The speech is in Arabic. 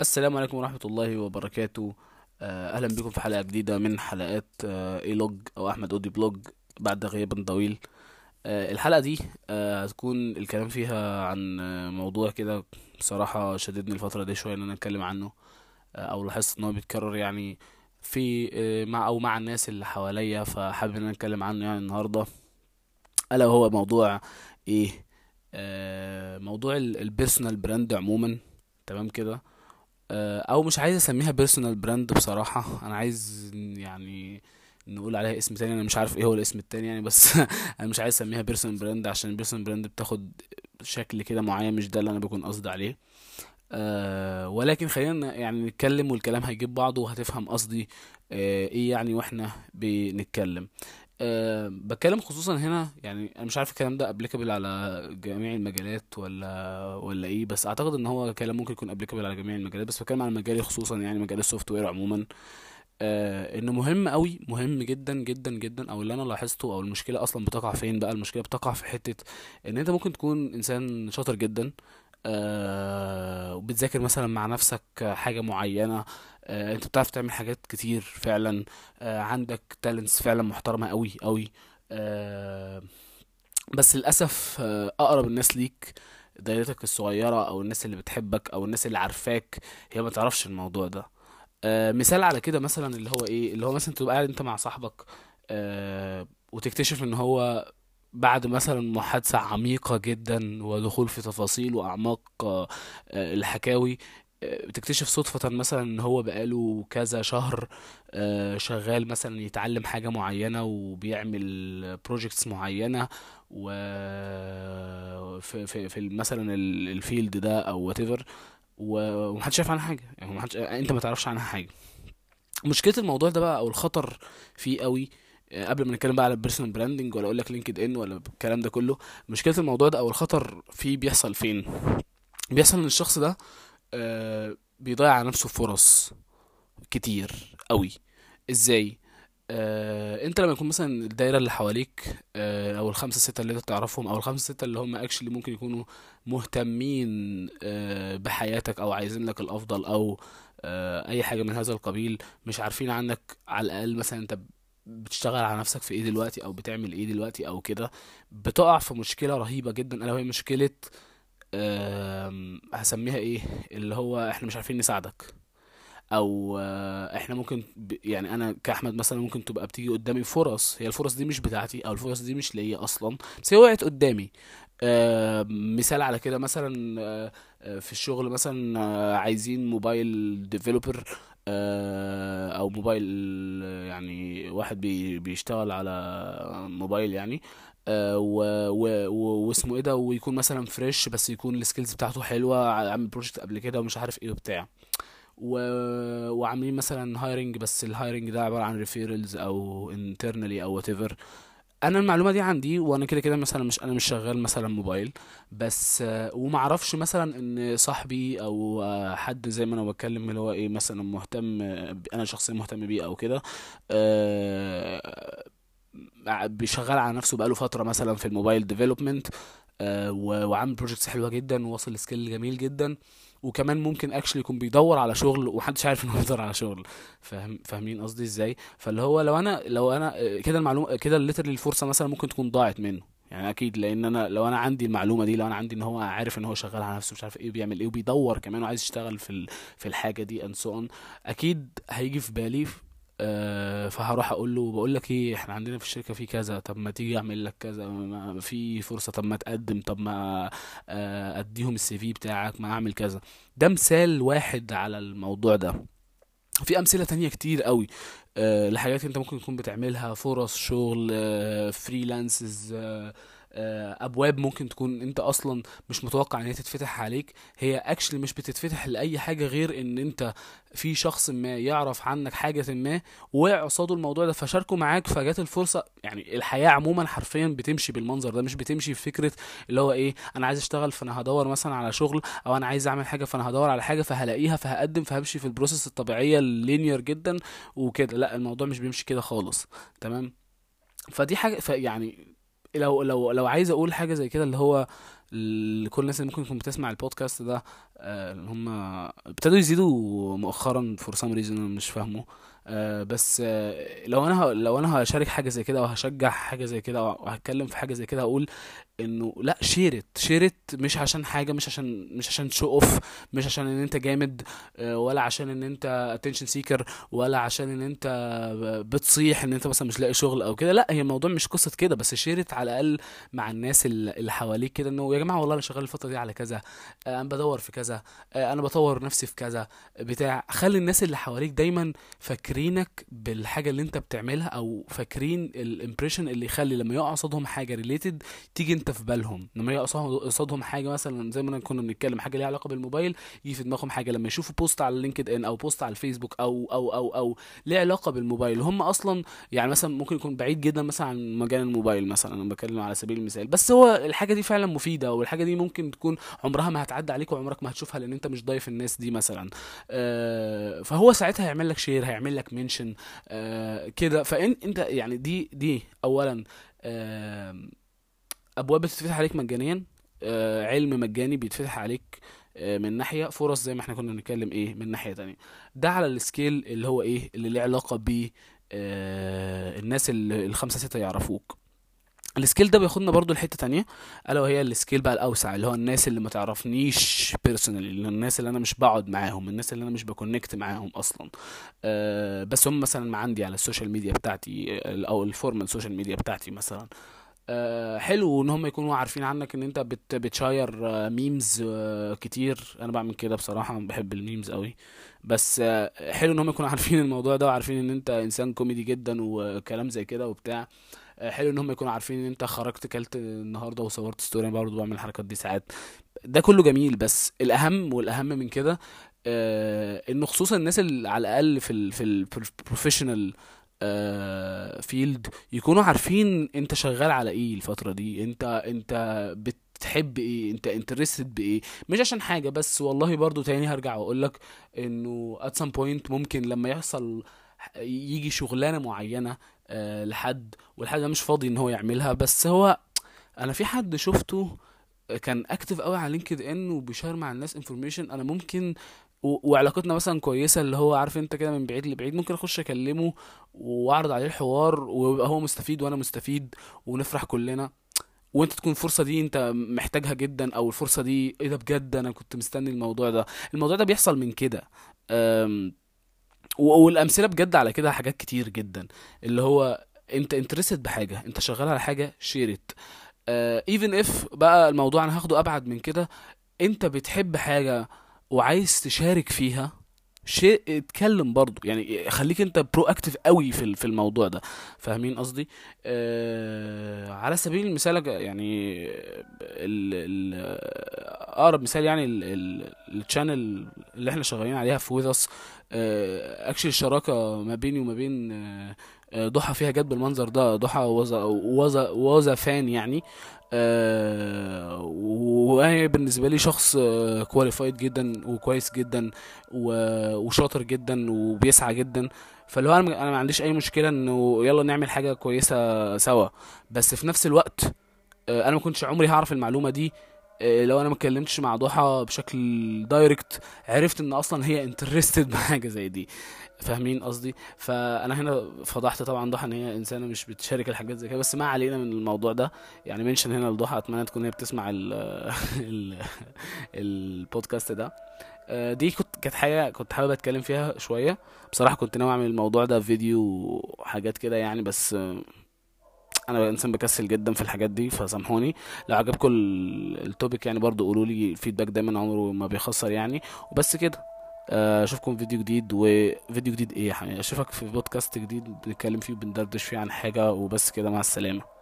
السلام عليكم ورحمة الله وبركاته. آه، أهلا بكم في حلقة جديدة من حلقات آه، إيلوج أو أحمد أودي vlog بعد غياب طويل. آه، الحلقة دي هتكون الكلام فيها عن موضوع كده بصراحة شددني الفترة دي شوية إن أنا أتكلم عنه أو لاحظت إن هو بيتكرر يعني في مع أو مع الناس اللي حواليا فحابب إن أنا أتكلم عنه يعني النهاردة. ألا وهو موضوع إيه؟ موضوع ال personal brand عموما. تمام كده؟ أو مش عايز أسميها personal brand بصراحة. أنا عايز يعني نقول عليها اسم تاني. أنا مش عارف إيه هو الاسم التاني يعني بس أنا مش عايز أسميها personal brand عشان personal brand بتاخد شكل كده معين مش ده اللي أنا بكون قصدي عليه. أه ولكن خلينا يعني نتكلم والكلام هيجيب بعضه وهتفهم قصدي أه إيه يعني وإحنا بنتكلم. أه بتكلم خصوصا هنا يعني أنا مش عارف الكلام ده applicable على جميع المجالات ولا ولا إيه بس أعتقد إن هو كلام ممكن يكون applicable على جميع المجالات بس بتكلم على مجالي خصوصا يعني مجال ال software عموما. آه إنه مهم قوي مهم جدا جدا جدا أو اللي أنا لاحظته أو المشكلة أصلا بتقع فين بقى المشكلة بتقع في حتة إن أنت ممكن تكون إنسان شاطر جدا وبتذاكر مثلا مع نفسك حاجة معينة. آه أنت بتعرف تعمل حاجات كتير فعلا. آه عندك تالنتس فعلا محترمة قوي قوي. آه بس للأسف آه أقرب الناس ليك دايرتك الصغيرة أو الناس اللي بتحبك أو الناس اللي عارفاك هي ما تعرفش الموضوع ده. آه مثال على كده مثلا اللي هو إيه؟ اللي هو مثلا تبقى قاعد أنت مع صاحبك آه وتكتشف إن هو بعد مثلا محادثة عميقة جدا ودخول في تفاصيل وأعماق آه، الحكاوي آه، بتكتشف صدفة مثلا إن هو بقاله كذا شهر آه، شغال مثلا يتعلم حاجة معينة وبيعمل بروجيكتس معينة و في في في مثلا ال- ال field ده أو whatever ومحدش عارف عنها حاجة. يعني محدش أنت ما تعرفش عنها حاجة. مشكلة الموضوع ده بقى أو الخطر فيه قوي قبل ما نتكلم بقى على ال personal branding ولا أقول لك LinkedIn ولا الكلام ده كله مشكلة الموضوع ده أو الخطر فيه بيحصل فين؟ بيحصل إن الشخص ده آه، بيضيع على نفسه فرص كتير قوي إزاي؟ آه، أنت لما يكون مثلا الدايرة اللي حواليك آه، أو الخمسة ستة اللي أنت تعرفهم أو الخمسة ستة اللي هم actually ممكن يكونوا مهتمين آه، بحياتك أو عايزين لك الأفضل أو آه، أي حاجة من هذا القبيل مش عارفين عنك على الأقل مثلا أنت بتشتغل على نفسك في إيه دلوقتي أو بتعمل إيه دلوقتي أو كده بتقع في مشكلة رهيبة جدا ألا وهي مشكلة هسميها إيه اللي هو إحنا مش عارفين نساعدك أو آه، إحنا ممكن. يعني أنا كأحمد مثلا ممكن تبقى بتيجي قدامي فرص هي الفرص دي مش بتاعتي أو الفرص دي مش ليا أصلا بس هي وقعت قدامي مثال على كده مثلا آه آه، في الشغل مثلا عايزين mobile developer أو موبايل آه، يعني واحد بي بيشتغل على موبايل يعني. آه واسمه إيه ده؟ ويكون مثلا fresh بس يكون ال skills بتاعته حلوة عامل project قبل كده ومش عارف إيه وبتاع. و... وعاملين مثلا hiring بس ال hiring ده عبارة عن referrals أو internally أو whatever. أنا المعلومة دي عندي وأنا كده كده مثلا مش أنا مش شغال مثلا موبايل بس آه، ومعرفش مثلا إن صاحبي أو آه، حد زي ما أنا بتكلم اللي هو إيه مثلا مهتم آه، أنا شخصيا مهتم بيه أو كده آه، بيشغل على نفسه بقاله فترة مثلا في ال mobile development وعامل projects حلوة جدا وواصل ل skill جميل جدا وكمان ممكن actually يكون بيدور على شغل ومحدش عارف انه بيدور على شغل. فاهم فاهمين قصدي إزاي؟ فاللي هو لو أنا لو أنا آه، كده المعلومه كده literally الفرصة مثلا ممكن تكون ضاعت منه. يعني أكيد لأن أنا لو أنا عندي المعلومة دي لو أنا عندي إن هو عارف إن هو شغال على نفسه مش عارف إيه بيعمل إيه وبيدور كمان وعايز يشتغل في في الحاجة دي and so أكيد هيجي في بالي آه فهروح أقول له بقول لك إيه إحنا عندنا في الشركة في كذا طب ما تيجي أعمل لك كذا في فرصة طب ما تقدم طب ما آه أديهم ال CV بتاعك ما أعمل كذا. ده مثال واحد على الموضوع ده. في أمثلة تانية كتير قوي آه لحاجات أنت ممكن تكون بتعملها فرص شغل آه freelances آه آه، أبواب ممكن تكون أنت أصلا مش متوقع إن هي تتفتح عليك. هي actually مش بتتفتح لأي حاجة غير إن أنت في شخص ما يعرف عنك حاجة ما وقع الموضوع ده فشاركه معاك فجات الفرصة. يعني الحياة عموما حرفيا بتمشي بالمنظر ده مش بتمشي في فكرة اللي هو إيه أنا عايز أشتغل فأنا هدور مثلا على شغل أو أنا عايز أعمل حاجة فأنا هدور على حاجة فهلاقيها فهقدم فهمشي في ال process الطبيعية ال linear جدا وكده. لا الموضوع مش بيمشي كده خالص. تمام؟ فدي حاجة يعني لو لو لو عايز أقول حاجة زي كده اللي هو لكل الناس اللي ممكن تكون بتسمع البودكاست ده آه، اللي هم ابتدوا يزيدوا مؤخرا for some reason أنا مش فاهمه. آه، بس آه، لو أنا لو أنا هشارك حاجة زي كده وهشجع حاجة زي كده وهتكلم في حاجة زي كده هقول إنه لا share it share it مش عشان حاجة مش عشان مش عشان show off مش عشان إن أنت جامد ولا عشان إن أنت attention seeker ولا عشان إن أنت بتصيح إن أنت مثلا مش لاقي شغل أو كده. لا هي الموضوع مش قصة كده بس share it على الأقل مع الناس اللي حواليك كده إنه يا جماعة والله أنا شغال الفترة دي على كذا آه، أنا بدور في كذا آه، أنا بطور نفسي في كذا بتاع خلي الناس اللي حواليك دايما فاكرينك بالحاجة اللي أنت بتعملها أو فاكرين ال impression اللي يخلي لما يقع قصادهم حاجة related تيجي أنت في بالهم. لما يقع قصادهم حاجة مثلا زي ما كنا بنتكلم حاجة ليها علاقة بالموبايل يجي في دماغهم حاجة لما يشوفوا post على LinkedIn أو post على الفيسبوك أو أو أو أو ليه علاقة بالموبايل. هم أصلا يعني مثلا ممكن يكون بعيد جدا مثلا عن مجال الموبايل مثلا أنا بتكلم على سبيل المثال. بس هو الحاجة دي فعلا مفيدة. والحاجة دي ممكن تكون عمرها ما هتعدي عليك وعمرك ما هتشوفها لأن أنت مش ضايف الناس دي مثلا. آه، فهو ساعتها هيعمل لك share هيعمل لك mention كده. فان أنت يعني دي دي اولا آم، أبواب بتتفتح عليك مجانيا آه، علم مجاني بيتفتح عليك آه، من ناحية فرص زي ما إحنا كنا بنتكلم إيه من ناحية تانية. ده على ال scale اللي هو إيه اللي ليه علاقة ب آه، الناس اللي الخمسة ستة يعرفوك. ال scale ده بياخدنا برضو لحتة تانية ألا وهي ال scale بقى الأوسع اللي هو الناس اللي ما تعرفنيش personally الناس اللي أنا مش بقعد معاهم الناس اللي أنا مش ب connect معاهم أصلا. أه بس هم مثلا ما عندي على ال social media بتاعتي آه، أو ال formal social media بتاعتي مثلا. أه حلو إن هم يكونوا عارفين عنك إن أنت بت بت share آه، memes آه، كتير. أنا بعمل كده بصراحة بحب ال memes قوي بس آه، حلو إن هم يكونوا عارفين الموضوع ده وعارفين إن أنت إنسان كوميدي جدا وكلام زي كده وبتاع. آه، حلو إن هم يكونوا عارفين إن أنت خرجت كلت النهارده وصورت story برضه بعمل الحركات دي ساعات. ده كله جميل بس الأهم والأهم من كده آه انه خصوصا الناس اللي على الأقل في ال في ال professional field يكونوا عارفين أنت شغال على إيه الفترة دي أنت أنت بتحب إيه أنت interested بإيه. مش عشان حاجة بس والله برضو تاني هرجع وأقول لك إنه at some point ممكن لما يحصل يجي شغلانة معينة آه لحد والحد ده مش فاضي إن هو يعملها. بس هو أنا في حد شفته كان active قوي على LinkedIn وبي share مع الناس information أنا ممكن وعلاقتنا مثلا كويسة اللي هو عارف أنت كده من بعيد لبعيد ممكن أخش أكلمه وأعرض عليه الحوار ويبقى هو مستفيد وأنا مستفيد ونفرح كلنا. وأنت تكون الفرصة دي أنت محتاجها جدا أو الفرصة دي إيه ده بجد أنا كنت مستني الموضوع ده. الموضوع ده بيحصل من كده. والأمثلة بجد على كده حاجات كتير جدا. اللي هو أنت interested بحاجة أنت شغال على حاجة share it even if بقى الموضوع أنا هاخده أبعد من كده أنت بتحب حاجة وعايز تشارك فيها شيء اتكلم برضو يعني خليك أنت proactive قوي في في الموضوع ده. فاهمين قصدي؟ آه على سبيل المثال يعني أقرب مثال يعني ال channel اللي إحنا شغالين عليها في with this actually الشراكة ما بيني وما بين آه، آه، ضحى فيها جت بالمنظر ده. ضحى وزا وزا وزا فان يعني. آه، وهي بالنسبة لي شخص qualified جدا وكويس جدا وشاطر جدا وبيسعى جدا. فاللي هو أنا ما عنديش أي مشكلة إنه يلا نعمل حاجة كويسة سوا. بس في نفس الوقت آه، أنا ما كنتش عمري هعرف المعلومة دي آه، لو أنا ما اتكلمتش مع ضحى بشكل direct عرفت إن أصلا هي interested بحاجة زي دي. فاهمين قصدي؟ فأنا هنا فضحت طبعا ضحى إن هي إنسانة مش بتشارك الحاجات زي كده بس ما علينا من الموضوع ده. يعني mention هنا لضحى أتمنى تكون هي بتسمع ال ال البودكاست ده. آه، دي كنت كانت حاجة كنت حابب أتكلم فيها شوية. بصراحة كنت ناوي أعمل الموضوع ده فيديو وحاجات كده يعني بس آه، أنا إنسان بكسل جدا في الحاجات دي فسامحوني. لو عجبكم ال- ال topic يعني برضو قولوا لي ال feedback دايما عمره ما بيخسر يعني. وبس كده. آه، أشوفكم في فيديو جديد. وفيديو جديد إيه؟ يعني أشوفك في بودكاست جديد بنتكلم فيه وبندردش فيه عن حاجة وبس كده. مع السلامة.